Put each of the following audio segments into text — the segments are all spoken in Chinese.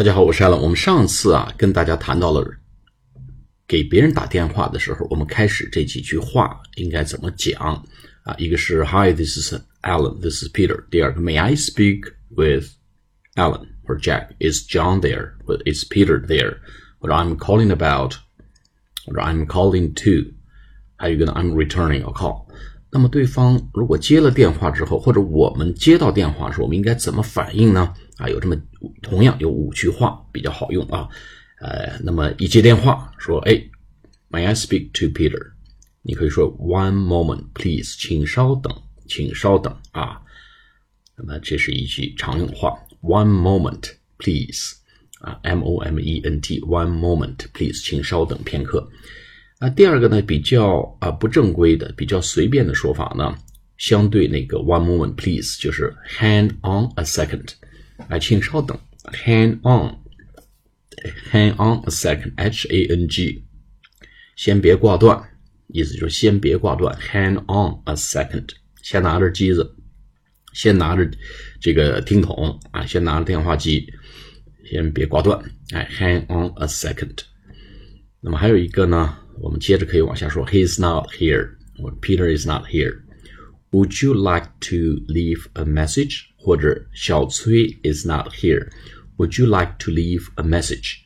大家好，我是 Allen。我们上次啊跟大家谈到了给别人打电话的时候，我们开始这几句话应该怎么讲啊？一个是 Hi，this is Allen，this is Peter。第二个 May I speak with Allen 或者 Jack？Is John there？或者 Is Peter there？或者 I'm calling about，或者 I'm calling to。还有一个呢，I'm returning a call。那么对方如果接了电话之后，或者我们接到电话时，我们应该怎么反应呢？啊，有这么同样有五句话比较好用啊。呃，那么一接电话说，哎，May I speak to Peter？你可以说 One moment, please，请稍等，请稍等啊。那么这是一句常用话，One moment, please，啊，M O M E N T，One moment, please，请稍等片刻。啊，第二个呢，比较啊不正规的、比较随便的说法呢，相对那个 one moment please 就是 hang on a second，啊，请稍等 ，hang on，hang on a second，H A N G，先别挂断，意思就是先别挂断，hang on a second，先拿着机子，先拿着这个听筒啊，先拿着电话机，先别挂断，哎，hang on a second。那么还有一个呢？我们接着可以往下说，He's not here，或 Peter is not here。Would you like to leave a message？或者小崔 is not here。 Would you like to leave a message？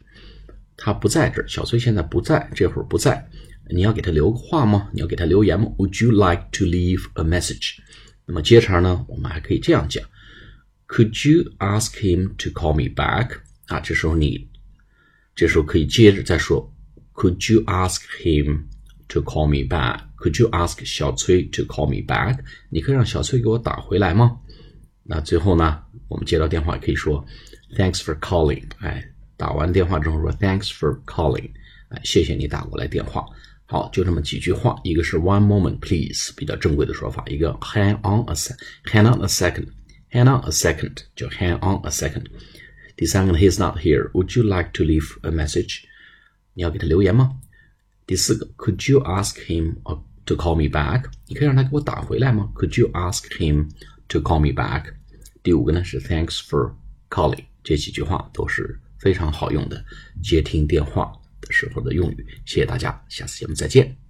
他不在这儿，小崔现在不在，这会儿不在。你要给他留个话吗？你要给他留言吗？Would you like to leave a message？那么接茬呢，我们还可以这样讲：Could you ask him to call me back？啊，这时候你这时候可以接着再说。Could you ask him to call me back? Could you ask 小崔 to call me back? 你可以让小崔给我打回来吗？那最后呢，我们接到电话可以说 Thanks for calling。哎，打完电话之后说 Thanks for calling。哎，谢谢你打过来电话。好，就这么几句话，一个是 One moment please，比较正规的说法；一个 Hang on a sec，Hang on a second，Hang on a second，就 Hang on a second。第三个呢，He's not here。Would you like to leave a message？你要给他留言吗？第四个，Could you ask him to call me back？你可以让他给我打回来吗？Could you ask him to call me back？第五个呢是 Thanks for calling。 这几句话都是非常好用的接听电话的时候的用语。谢谢大家，下次节目再见。